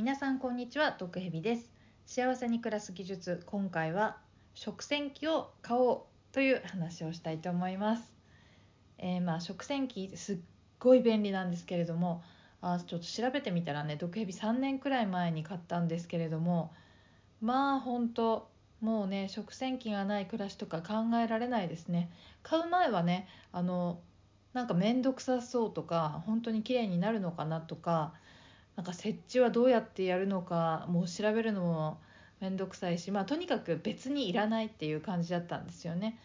皆さんこんにちは毒蛇です。幸せに暮らす技術今回は食洗機を買おうという話をしたいと思います、えー、まあ食洗機すっごい便利なんですけれどもあちょっと調べてみたらね毒蛇3年くらい前に買ったんですけれどもまあ本当もうね食洗機がない暮らしとか考えられないですね。買う前はねあのなんか面倒くさそうとか本当に綺麗になるのかなとかなんか設置はどうやってやるのかもう調べるのも面倒くさいし、まあ、とにかく別にいらないっていう感じだったんですよね。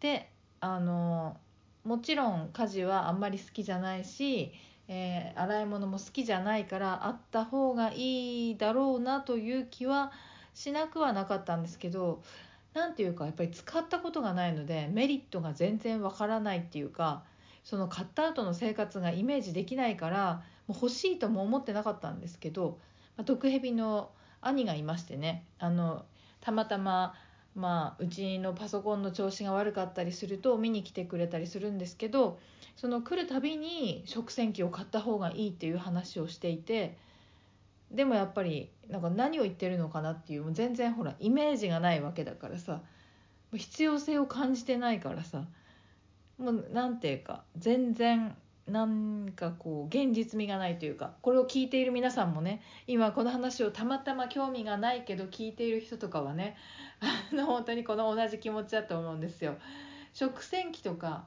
であのもちろん家事はあんまり好きじゃないし、えー、洗い物も好きじゃないからあった方がいいだろうなという気はしなくはなかったんですけど何ていうかやっぱり使ったことがないのでメリットが全然わからないっていうかその買った後の生活がイメージできないからもう欲しいとも思ってなかったんですけど、まあ、毒蛇の兄がいましてねあのたまたままあ、うちのパソコンの調子が悪かったりすると見に来てくれたりするんですけどその来るたびに食洗機を買った方がいいっていう話をしていてでもやっぱりなんか何を言ってるのかなっていう全然ほらイメージがないわけだからさ必要性を感じてないからさもう何て言うか全然なんかこう現実味がないというかこれを聞いている皆さんもね今この話をたまたま興味がないけど聞いている人とかはね あの本当にこの同じ気持ちだと思うんですよ。食洗機とか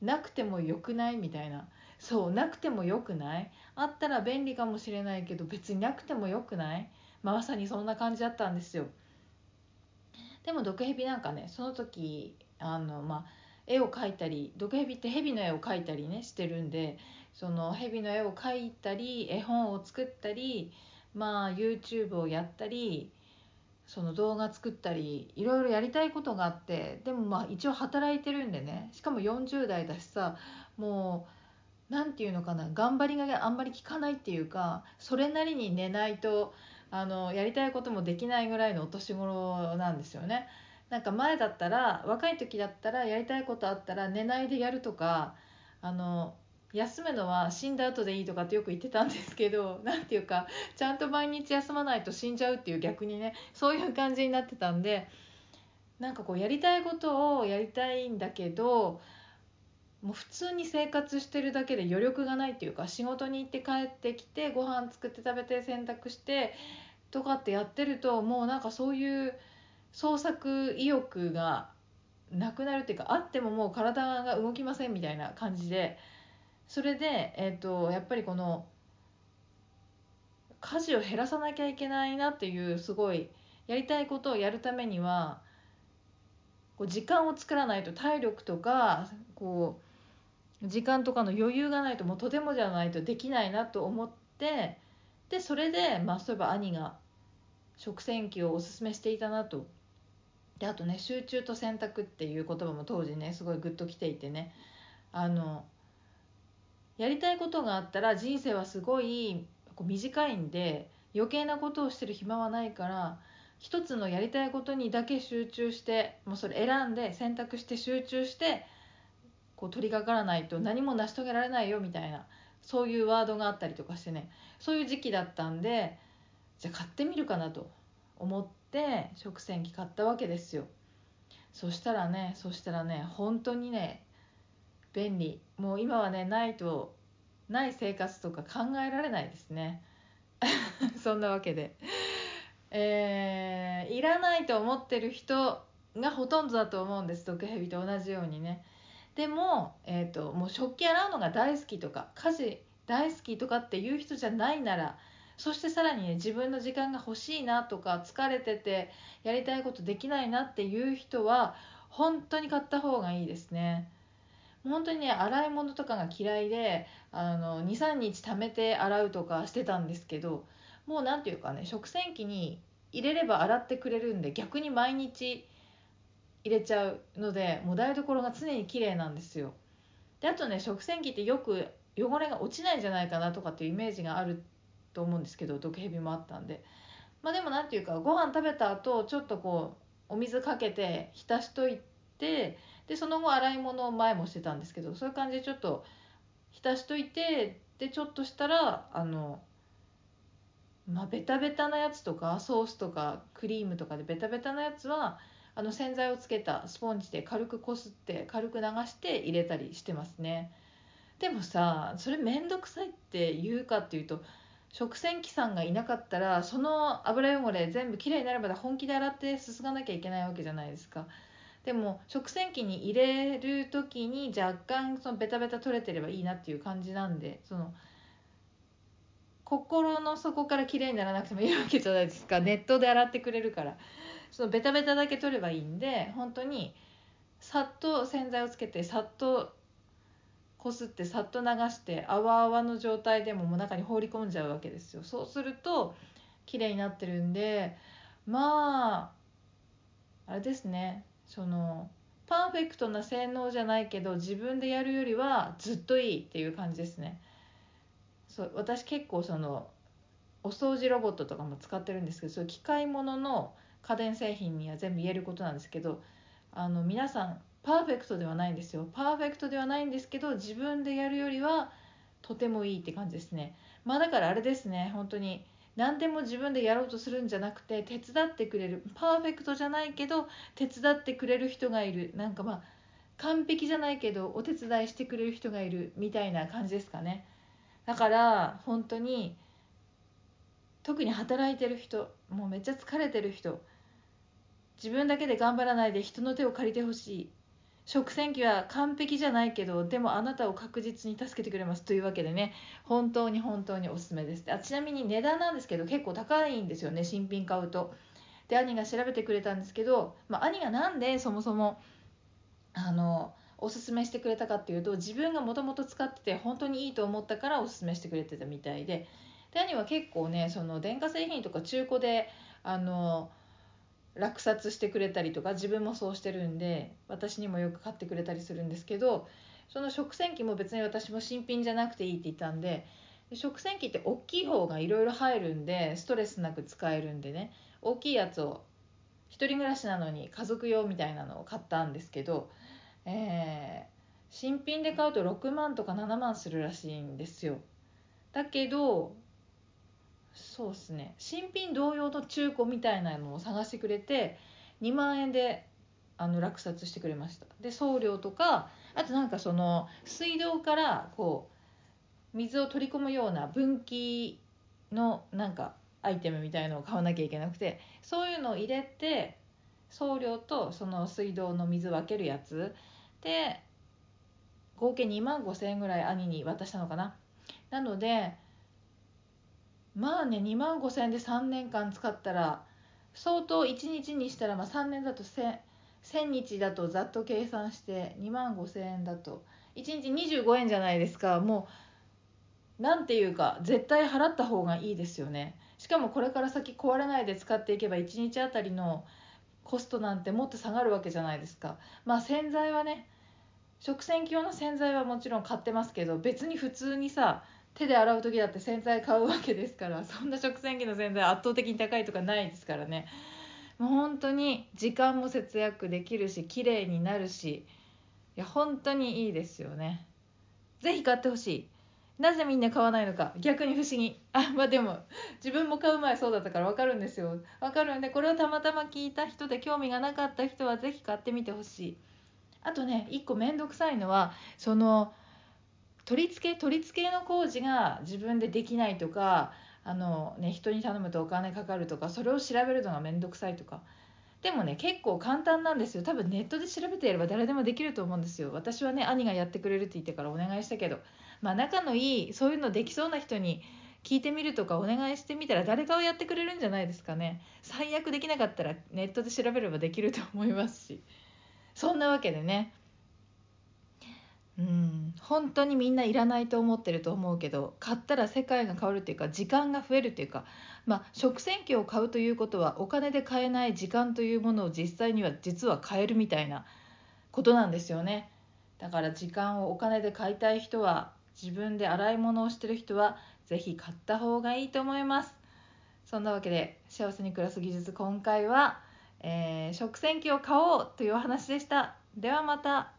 なくてもよくないみたいなそうなくてもよくないあったら便利かもしれないけど別になくてもよくない、まあ、まさにそんな感じだったんですよ。でも毒蛇なんかねその時あのまあ絵を描いたり毒蛇って蛇の絵を描いたりねしてるんでその蛇の絵を描いたり絵本を作ったりまあ YouTube をやったりその動画作ったりいろいろやりたいことがあってでもまあ一応働いてるんでねしかも40代だしさもう何て言うのかな頑張りがあんまり効かないっていうかそれなりに寝ないとあのやりたいこともできないぐらいのお年頃なんですよね。なんか前だったら若い時だったらやりたいことあったら寝ないでやるとかあの休むのは死んだ後でいいとかってよく言ってたんですけど 何ていうかちゃんと毎日休まないと死んじゃうっていう逆にねそういう感じになってたんでなんかこうやりたいことをやりたいんだけどもう普通に生活してるだけで余力がないっていうか仕事に行って帰ってきてご飯作って食べて洗濯してとかってやってるともうなんかそういう創作意欲がなくなるっていうかあってももう体が動きませんみたいな感じでそれで、えーと、やっぱりこの家事を減らさなきゃいけないなっていうすごいやりたいことをやるためにはこう時間を作らないと体力とかこう時間とかの余裕がないともうとてもじゃないとできないなと思ってでそれで、まあ、そういえば兄が食洗機をおすすめしていたなとであとね集中と選択っていう言葉も当時ねすごいグッときていてね。あのやりたいことがあったら人生はすごいこう短いんで余計なことをしてる暇はないから一つのやりたいことにだけ集中してもうそれ選んで選択して集中してこう取り掛からないと何も成し遂げられないよみたいなそういうワードがあったりとかしてね。そういう時期だったんでじゃあ買ってみるかなと思って食洗機買ったわけですよ。そしたらねそしたらね本当にね便利。もう今はねないとない生活とか考えられないですね。そんなわけで。えー、いらないと思ってる人がほとんどだと思うんです。毒蛇と同じようにね。でも,、えーともう食器洗うのが大好きとか家事大好きとかっていう人じゃないならそしてさらにね自分の時間が欲しいなとか疲れててやりたいことできないなっていう人は本当に買った方がいいですね。本当にね洗い物とかが嫌いで23日貯めて洗うとかしてたんですけどもう何て言うかね食洗機に入れれば洗ってくれるんで逆に毎日入れちゃうのでもう台所が常に綺麗なんですよ。であとね食洗機ってよく汚れが落ちないんじゃないかなとかっていうイメージがあると思うんですけど毒蛇もあったんで。まあでも何ていうかご飯食べた後ちょっとこうお水かけて浸しといてでその後洗い物を前もしてたんですけどそういう感じでちょっと浸しといてでちょっとしたらあのまあベタベタなやつとかソースとかクリームとかでベタベタなやつはあの洗剤をつけたスポンジで軽くこすって軽く流して入れたりしてますね。でもさそれ面倒くさいって言うかっていうと食洗機さんがいなかったらその油汚れ全部きれいになるまで本気で洗ってすすがなきゃいけないわけじゃないですか。でも食洗機に入れる時に若干そのベタベタ取れてればいいなっていう感じなんでその心の底から綺麗にならなくてもいいわけじゃないですか。ネットで洗ってくれるから。そのベタベタだけ取ればいいんで本当にさっと洗剤をつけてさっとこすってさっと流して泡泡の状態でももう中に放り込んじゃうわけですよ。そうすると綺麗になってるんでまああれですね。そのパーフェクトな性能じゃないけど自分でやるよりはずっといいっていう感じですね。そう私結構そのお掃除ロボットとかも使ってるんですけどそういう機械ものの家電製品には全部言えることなんですけどあの皆さんパーフェクトではないんですよ。パーフェクトではないんですけど自分でやるよりはとてもいいって感じですね。まあだからあれですね本当に。何でも自分でやろうとするんじゃなくて手伝ってくれる。パーフェクトじゃないけど手伝ってくれる人がいる。なんかまあ完璧じゃないけどお手伝いしてくれる人がいる。みたいな感じですかね。だから本当に特に働いてる人もうめっちゃ疲れてる人自分だけで頑張らないで人の手を借りてほしい。食洗機は完璧じゃないけどでもあなたを確実に助けてくれますというわけでね。本当に本当におすすめです。あちなみに値段なんですけど結構高いんですよね新品買うと。で兄が調べてくれたんですけど、まあ、兄がなんでそもそもあのおすすめしてくれたかっていうと自分がもともと使ってて本当にいいと思ったからおすすめしてくれてたみたいで。で兄は結構ねその電化製品とか中古であの落札してくれたりとか自分もそうしてるんで私にもよく買ってくれたりするんですけどその食洗機も別に私も新品じゃなくていいって言ったんで食洗機って大きい方がいろいろ入るんでストレスなく使えるんでね大きいやつを1人暮らしなのに家族用みたいなのを買ったんですけど、えー、新品で買うと6万とか7万するらしいんですよ。だけどそうですね。新品同様の中古みたいなのを探してくれて2万円であの落札してくれました。で送料とかあとなんかその水道からこう水を取り込むような分岐のなんかアイテムみたいのを買わなきゃいけなくてそういうのを入れて送料とその水道の水分けるやつ。で合計2万5,000円ぐらい兄に渡したのかな。なのでまあね2万5,000円で3年間使ったら相当1日にしたらまあ3年だと 1000, 1000日だとざっと計算して2万5,000円だと。1日25円じゃないですか。もうなんていうか絶対払った方がいいですよね。しかもこれから先壊れないで使っていけば1日あたりのコストなんてもっと下がるわけじゃないですか。まあ洗剤はね食洗機用の洗剤はもちろん買ってますけど別に普通にさ手で洗う時だって洗剤買うわけですから そんな食洗機の洗剤圧倒的に高いとかないですからね。もう本当に時間も節約できるし綺麗になるしいや本当にいいですよね。是非買ってほしい。なぜみんな買わないのか逆に不思議。あまあでも自分も買う前そうだったから分かるんですよ。分かるんでこれをたまたま聞いた人で興味がなかった人は是非買ってみてほしい。あとね1個面倒くさいのはその取り付け取り付けの工事が自分でできないとかあの、ね、人に頼むとお金かかるとかそれを調べるのが面倒くさいとか。でもね結構簡単なんですよ。多分ネットで調べてやれば誰でもできると思うんですよ。私はね兄がやってくれるって言ってからお願いしたけど。まあ仲のいいそういうのできそうな人に聞いてみるとかお願いしてみたら誰かをやってくれるんじゃないですかね。最悪できなかったらネットで調べればできると思いますし。そんなわけでね。うん。本当にみんないらないと思ってると思うけど買ったら世界が変わるっていうか時間が増えるっていうか、まあ、食洗機を買うということはお金で買えない時間というものを実際には実は買えるみたいなことなんですよね。だから時間をお金で買いたい人は自分で洗い物をしてる人は是非買った方がいいと思います。そんなわけで幸せに暮らす技術今回は、えー、食洗機を買おうというお話でした。ではまた。